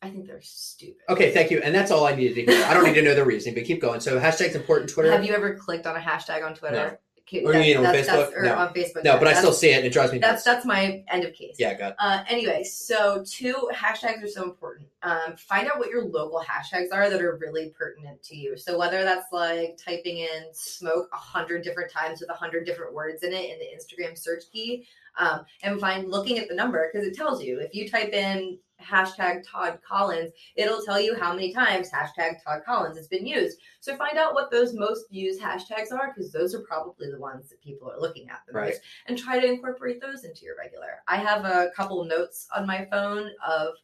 C: I think they're stupid.
B: Okay, thank you. And that's all I needed to hear. I don't need to know the reasoning, but keep going. So hashtags important Twitter.
C: Have you ever clicked on a hashtag on Twitter?
B: No.
C: Okay,
B: Or you mean on
C: that's-
B: Facebook?
C: or
B: No.
C: on Facebook.
B: no, but I still see it and it drives me
C: That's
B: nuts.
C: that's my end of case.
B: yeah, got it.
C: Uh, anyway, so two hashtags are so important. Um, find out what your local hashtags are that are really pertinent to you. So whether that's like typing in smoke a hundred different times with a hundred different words in it in the Instagram search key, um, and find looking at the number because it tells you if you type in hashtag Todd Collins, it'll tell you how many times hashtag Todd Collins has been used. So find out what those most used hashtags are because those are probably the ones that people are looking at the
B: Right.
C: most and try to incorporate those into your regular. I have a couple notes on my phone of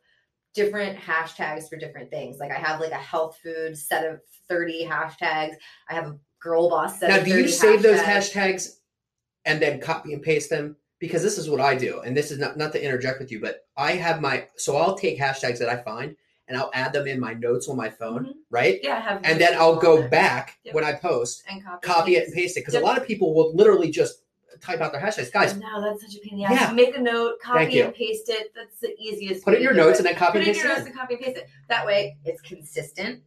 C: different hashtags for different things. Like I have like a health food set of 30 hashtags. I have a girl boss set
B: Now, do you
C: 30
B: save those
C: hashtags.
B: hashtags and then copy and paste them? Because this is what I do, and this is not not to interject with you, but I have my so I'll take hashtags that I find and I'll add them in my notes on my phone,
C: Mhm.
B: right?
C: Yeah, I have
B: And then I'll go back
C: Yep.
B: when I post,
C: and copy,
B: copy it and paste it. Because
C: Yep.
B: a lot of people will literally just type out their hashtags. Guys,
C: No, that's such a pain in the ass.
B: Yeah.
C: Make a note, copy and paste it. That's the easiest.
B: put it in your notes
C: it.
B: and then copy
C: put
B: and
C: it in your notes and copy and paste it. That way, it's consistent,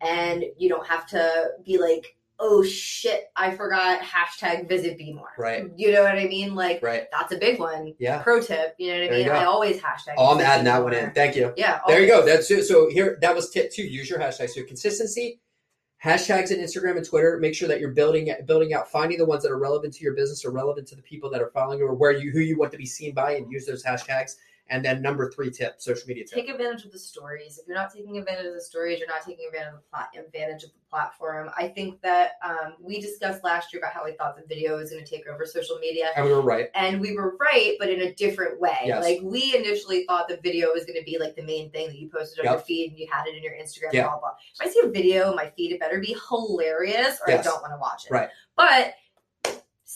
C: and you don't have to be like, "Oh shit, I forgot hashtag visit be more."
B: Right.
C: You know what I mean? Like
B: Right.
C: that's a big one.
B: Yeah.
C: Pro tip. You know what I mean? I always hashtag.
B: Oh, I'm adding that one in. Thank you.
C: Yeah.
B: There you go. That's it. so here. That was tip two. Use your hashtags. So consistency, hashtags in Instagram and Twitter. Make sure that you're building building out, finding the ones that are relevant to your business or relevant to the people that are following you or where you who you want to be seen by, and use those hashtags. And then number three tip, social media tip.
C: take advantage of the stories. If you're not taking advantage of the stories, you're not taking advantage of the plat- advantage of the platform. I think that um, we discussed last year about how we thought the video was going to take over social media.
B: And we were right.
C: and we were right, but in a different way.
B: Yes.
C: Like we initially thought the video was going to be like the main thing that you posted on
B: Yep.
C: your feed and you had it in your Instagram.
B: Yeah.
C: Blah blah. If I see a video on my feed, it better be hilarious, or
B: Yes.
C: I don't want to watch it.
B: Right.
C: But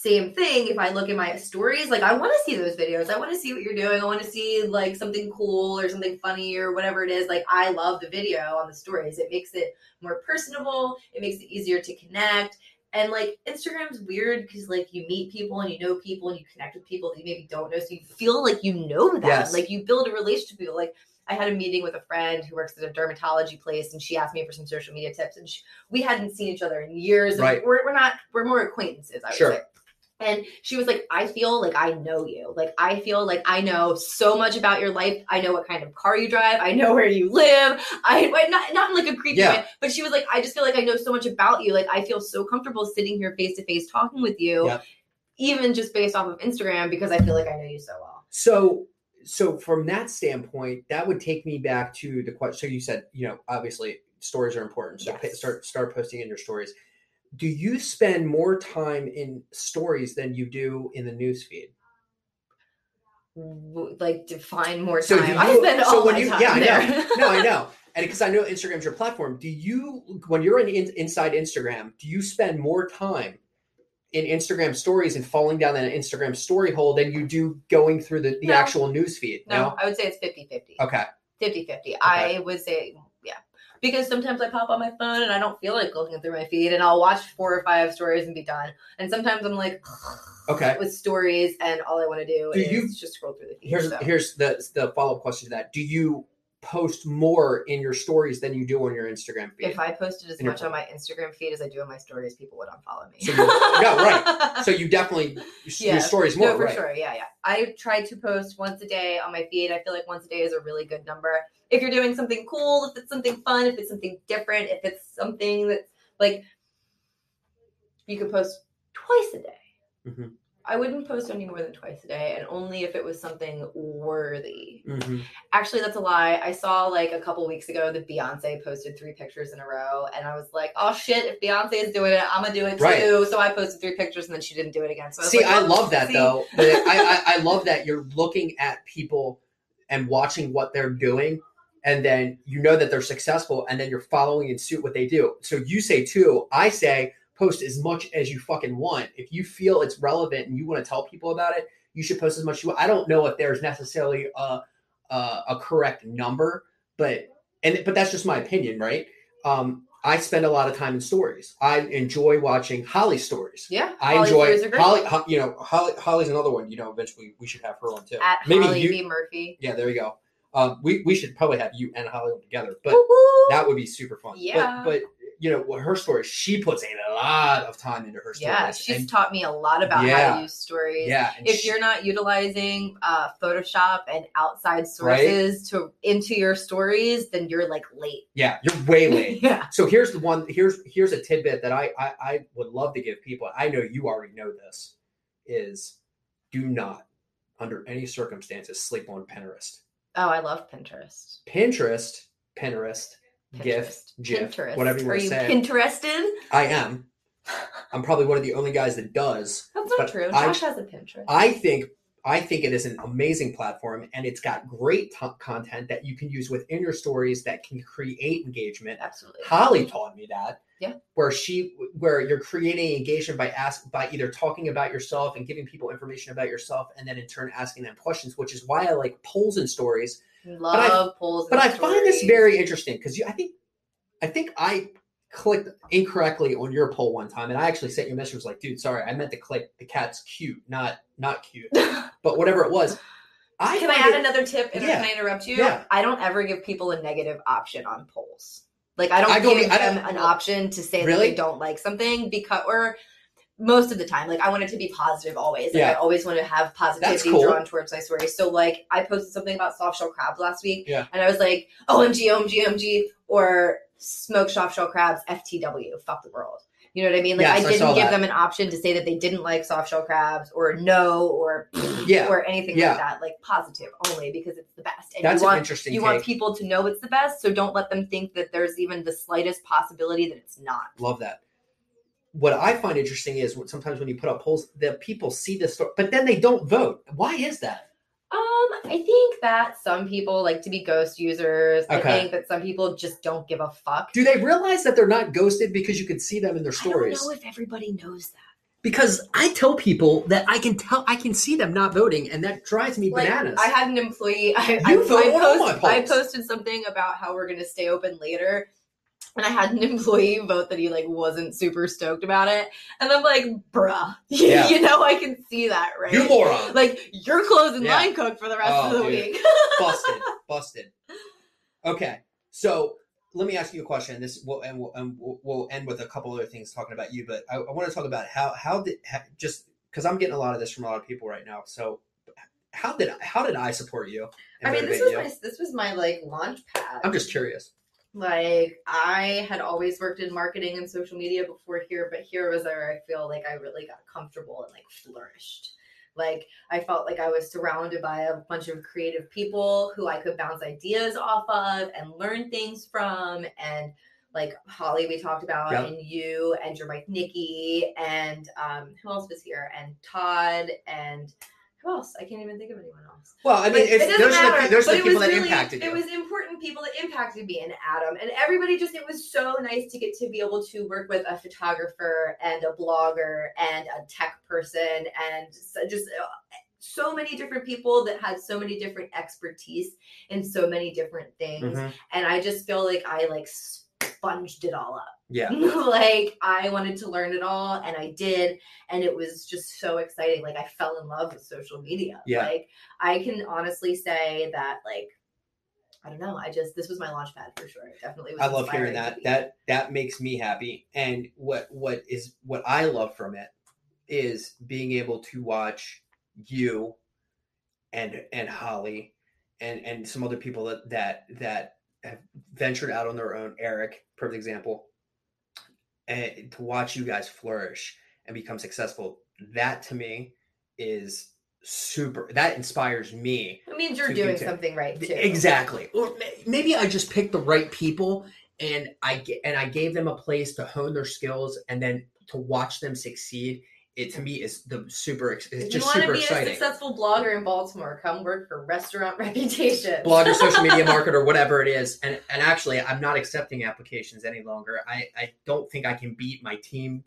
C: same thing. If I look at my stories, like I want to see those videos. I want to see what you're doing. I want to see like something cool or something funny or whatever it is. Like I love the video on the stories. It makes it more personable. It makes it easier to connect. And like Instagram's weird because like you meet people and you know people and you connect with people that you maybe don't know, so you feel like you know them.
B: Yes.
C: Like you build a relationship with people. Like I had a meeting with a friend who works at a dermatology place, and she asked me for some social media tips, and she, we hadn't seen each other in years.
B: Right.
C: We're, we're not we're more acquaintances. I would
B: Sure.
C: say. And she was like, I feel like I know you. Like, I feel like I know so much about your life. I know what kind of car you drive. I know where you live. I, not, not in like a creepy
B: Yeah.
C: way, but she was like, I just feel like I know so much about you. Like, I feel so comfortable sitting here face to face talking with you,
B: Yep.
C: even just based off of Instagram because I feel like I know you so well.
B: So, so from that standpoint, that would take me back to the question. So you said, you know, obviously stories are important. So
C: Yes.
B: start start posting in your stories. Do you spend more time in stories than you do in the news feed?
C: Like define more
B: So
C: time. I
B: you-
C: spend
B: so
C: all
B: when
C: my
B: you-
C: time
B: yeah, I know.
C: there.
B: No, I know. And because I know Instagram's your platform, do you, when you're in, in inside Instagram, do you spend more time in Instagram stories and falling down that Instagram story hole than you do going through the, the
C: No.
B: actual news feed?
C: No, I would say it's 50 50.
B: Okay.
C: 50 50. I would say. Because sometimes I pop on my phone and I don't feel like looking through my feed and I'll watch four or five stories and be done. And sometimes I'm like,
B: Okay.
C: with stories and all I want to do,
B: Do
C: is
B: you-
C: just scroll through the feed.
B: Here's
C: so.
B: here's the the follow up question to that. Do you post more in your stories than you do on your Instagram feed?
C: If I posted as
B: In
C: much on my Instagram feed as I do on my stories, people would unfollow me.
B: So you- no, right. so you definitely
C: Yeah.
B: your stories more,
C: no, for
B: right?
C: sure. Yeah, yeah. I try to post once a day on my feed. I feel like once a day is a really good number. If you're doing something cool, if it's something fun, if it's something different, if it's something that's like you could post twice a day.
B: Mhm.
C: I wouldn't post any more than twice a day, and only if it was something worthy.
B: Mhm.
C: Actually, that's a lie. I saw like a couple weeks ago that Beyonce posted three pictures in a row, and I was like, "Oh shit! If Beyonce is doing it, I'm gonna do it
B: Right.
C: too." So I posted three pictures, and then she didn't do it again. So I
B: See,
C: like,
B: I
C: "Oh,
B: love that
C: see?"
B: though. I, I I love that you're looking at people and watching what they're doing, and then you know that they're successful, and then you're following in suit what they do. So you say too, I say post as much as you fucking want. If you feel it's relevant and you want to tell people about it, you should post as much as you want. I don't know if there's necessarily a a, a correct number, but and but that's just my opinion, right? Um, I spend a lot of time in stories. I enjoy watching Holly stories.
C: Yeah,
B: I
C: Holly
B: enjoy
C: Stories are great.
B: Holly. You know, Holly. Holly's another one. You know, eventually we should have her on too.
C: at
B: Maybe
C: Holly
B: you.
C: V Murphy.
B: Yeah, there you go. Um, we we should probably have you and Holly together, but
C: Woo-hoo!
B: that would be super fun.
C: Yeah.
B: But, but you know, her story, she puts a lot of time into her story.
C: yeah, she's
B: and-
C: taught me a lot about how to use stories.
B: yeah.
C: If
B: she-
C: you're not utilizing uh, Photoshop and outside sources to into your stories, then you're like late.
B: yeah, you're way late.
C: yeah.
B: So here's the one. Here's here's a tidbit that I, I I would love to give people. I know you already know this. Is do not under any circumstances sleep on Pinterest.
C: Oh, I love Pinterest.
B: Pinterest, Pinterest, GIF,
C: Pinterest.
B: GIF,
C: Pinterest.
B: whatever you
C: Are
B: want to
C: you
B: say.
C: Pinterested?
B: I am. I'm probably one of the only guys that does.
C: That's not
B: But
C: true.
B: I-
C: Josh has a Pinterest.
B: I think I think it is an amazing platform, and it's got great t- content that you can use within your stories that can create engagement.
C: Absolutely.
B: Holly taught me that.
C: Yeah.
B: Where she where you're creating engagement by ask by either talking about yourself and giving people information about yourself and then in turn asking them questions, which is why I like polls and stories.
C: Love
B: I-
C: polls.
B: But I
C: and
B: find this very interesting because I think I think I clicked incorrectly on your poll one time and I actually sent you a message was like, dude, sorry, I meant to click the cat's cute, not not cute. But whatever it was. I
C: Can I add
B: it-
C: another tip? And
B: Yeah.
C: Can I interrupt you?
B: Yeah.
C: I don't ever give people a negative option on polls. Like I don't,
B: I don't
C: give
B: I
C: them
B: don't-
C: an option to say that
B: Really?
C: they don't like something because or most of the time, like I want it to be positive always. Like
B: Yeah.
C: I always want to have positivity
B: cool.
C: drawn towards my story. So like I posted something about soft shell crabs last week,
B: Yeah.
C: and I was like, oh, OMG, OMG, OMG, or smoked soft shell crabs, FTW, fuck the world. You know what I mean? Like
B: Yes,
C: I
B: I
C: didn't give
B: that.
C: them an option to say that they didn't like soft shell crabs or no or
B: Yeah.
C: or anything
B: Yeah.
C: like that. Like positive only because it's the best. And
B: That's
C: you
B: an
C: want
B: interesting
C: you
B: take.
C: want people to know it's the best, so don't let them think that there's even the slightest possibility that it's not.
B: Love that. What I find interesting is what sometimes when you put up polls, the people see this, story, but then they don't vote. Why is that?
C: Um, I think that some people like to be ghost users. I think that some people just don't give a fuck.
B: Do they realize that they're not ghosted because you can see them in their stories?
C: I don't know if everybody knows that.
B: because I tell people that I can tell I can see them not voting, and that drives me
C: Like,
B: bananas.
C: I had an employee. I,
B: You
C: I,
B: vote
C: I, post, I posted something about how we're going to stay open later, and I had an employee vote that he like wasn't super stoked about it, and I'm like, bruh,
B: Yeah.
C: you know, I can see that, right?
B: you moron.
C: Like you're closing
B: Yeah.
C: line cook for the rest
B: Oh,
C: of the oh,
B: dude.
C: week.
B: busted, busted. Okay, so let me ask you a question. This will and we'll, and we'll, we'll end with a couple other things talking about you, but I, I want to talk about how how did how, just because I'm getting a lot of this from a lot of people right now. So how did how did I support you?
C: I mean, this was
B: you?
C: my this was my like launch pad.
B: I'm just curious.
C: Like I had always worked in marketing and social media before here, but here was where I feel like I really got comfortable and like flourished. Like I felt like I was surrounded by a bunch of creative people who I could bounce ideas off of and learn things from and like Holly we talked about
B: Yep.
C: and you and your wife Nikki and um who else was here and Todd and who else? I can't even think of anyone else.
B: Well, I mean,
C: But
B: it's,
C: it doesn't
B: those are the,
C: matter,
B: those are
C: but
B: the
C: it
B: people
C: was
B: that
C: really-
B: impacted you.
C: It was important people that impacted me and Adam and everybody. Just it was so nice to get to be able to work with a photographer and a blogger and a tech person and just uh, so many different people that had so many different expertise in so many different things.
B: Mhm.
C: And I just feel like I like sponged it all up.
B: Yeah.
C: like I wanted to learn it all and I did and it was just so exciting like I fell in love with social media
B: Yeah.
C: like I can honestly say that like I don't know I just this was my launch pad for sure it definitely was
B: I love hearing that. That that makes me happy. And what what is what I love from it is being able to watch you and and Holly and and some other people that that that have ventured out on their own. Eric, perfect example. And to watch you guys flourish and become successful, that to me is super. That inspires me
C: it means you're doing
B: continue.
C: something right too
B: Exactly. Or maybe I just picked the right people and I and I gave them a place to hone their skills and then to watch them succeed. It to me is the super. It's
C: if you
B: just
C: want to
B: super
C: be a successful blogger in Baltimore come work for Restaurant Reputation
B: Blogger, social media marketer, whatever it is, and and actually, I'm not accepting applications any longer. I I don't think I can beat my team.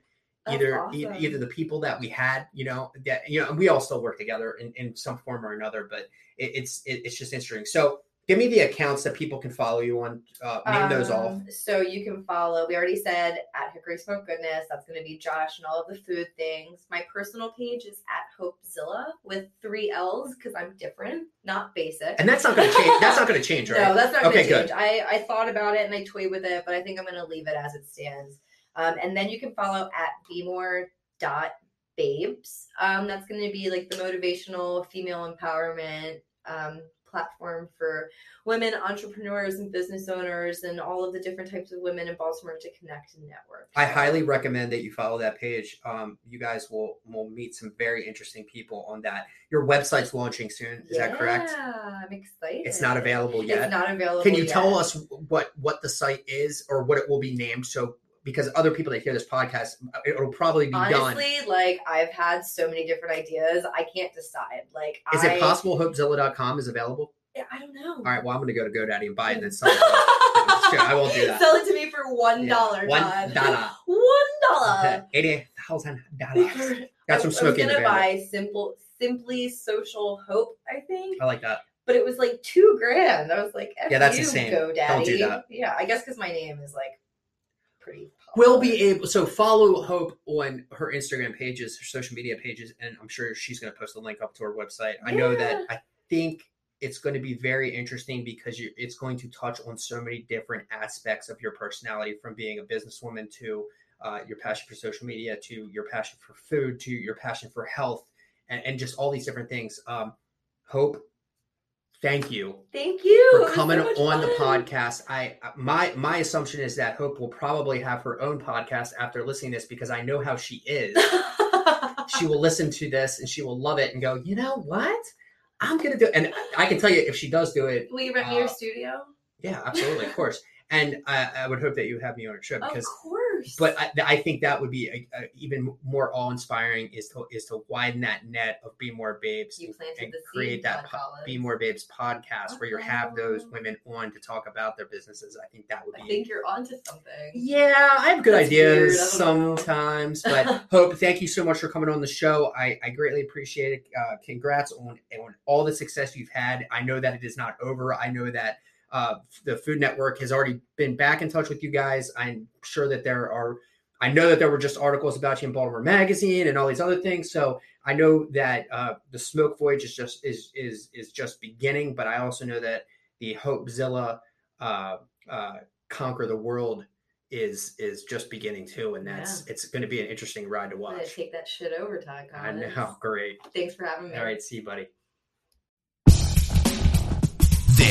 B: Either e- either the people that we had, you know, that you know, we all still work together in, in some form or another, but it, it's it, it's just interesting. So, give me the accounts that people can follow you on. Uh, name those off.
C: Um, So you can follow, we already said at Hickory Smoke Goodness. That's going to be Josh and all of the food things. My personal page is at Hopezilla with three L's because I'm different, not basic.
B: And that's not going to change. That's not going to change, right?
C: No, that's not going
B: Okay,
C: to
B: good.
C: change. I, I thought about it and I toyed with it, but I think I'm going to leave it as it stands. Um, and then you can follow at bmore.babes. Um, that's going to be like the motivational female empowerment um, platform for women entrepreneurs and business owners and all of the different types of women in Baltimore to connect and network.
B: I highly recommend that you follow that page. Um, you guys will will meet some very interesting people on that. Your website's launching soon. Is that correct?
C: Yeah, I'm excited.
B: It's not available yet.
C: It's not available.
B: Can you
C: yet.
B: tell us what what the site is or what it will be named? So because other people that hear this podcast, it'll probably be done.
C: Honestly, like I've had so many different ideas. I can't decide. Like,
B: Is
C: I,
B: it possible HopeZilla.com is available?
C: Yeah, I don't know.
B: All right, well I'm going to go to GoDaddy and buy it and then sell it. I won't do that.
C: Sell it to me for one
B: Yeah, one
C: One dollar.
B: Eighty thousand dollars. Got some
C: I
B: smoky in
C: was gonna buy simple, simply social hope. I think,
B: I like that.
C: but it was like two grand. I was like, F
B: Yeah, that's
C: you,
B: insane.
C: GoDaddy.
B: Don't do that.
C: Yeah, I guess because my name is like pretty.
B: We'll be able so follow Hope on her Instagram pages, her social media pages, and I'm sure she's going to post a link up to her website. I know that I think it's going to be very interesting because you, it's going to touch on so many different aspects of your personality, from being a businesswoman to uh, your passion for social media, to your passion for food, to your passion for health, and, and just all these different things. Um, Hope, thank you
C: Thank you
B: for coming
C: so
B: on the podcast. I my my assumption is that Hope will probably have her own podcast after listening to this because I know how she is. she will listen to this and she will love it and go, you know what? I'm gonna do it. And I can tell you if she does do it,
C: Will you rent me your
B: Uh,
C: studio?
B: yeah, absolutely, of course. And I, I would hope that you have me on your show
C: Of
B: because
C: course.
B: but I, I think that would be a, a, even more awe inspiring is to is to widen that net of Be More Babes
C: you
B: and,
C: planted
B: and create that po- Be More Babes podcast where you have those women on to talk about their businesses. I think that would be
C: I think you're onto something.
B: yeah, I have good
C: That's
B: ideas
C: weird. I know.
B: sometimes, but Hope, thank you so much for coming on the show. I, I greatly appreciate it. Uh, congrats on on all the success you've had. I know that it is not over. I know that uh, the Food Network has already been back in touch with you guys. I'm sure that there are. I know that there were just articles about you in Baltimore Magazine and all these other things. So I know that uh, the Smoke Voyage is just is is is just beginning. But I also know that the Hopezilla uh, uh, Conquer the World is is just beginning too, and that's it's going to be an interesting ride to watch.
C: take that shit over, Todd
B: I know, great.
C: Thanks for having me.
B: All right, see you, buddy.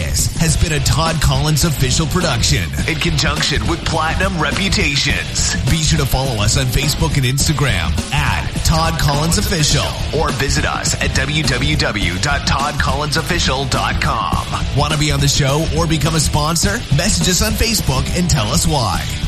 A: This has been a Todd Collins official production in conjunction with Platinum Reputations. Be sure to follow us on Facebook and Instagram at Todd Collins Official or visit us at www.toddcollinsofficial.com. Want to be on the show or become a sponsor? Message us on Facebook and tell us why.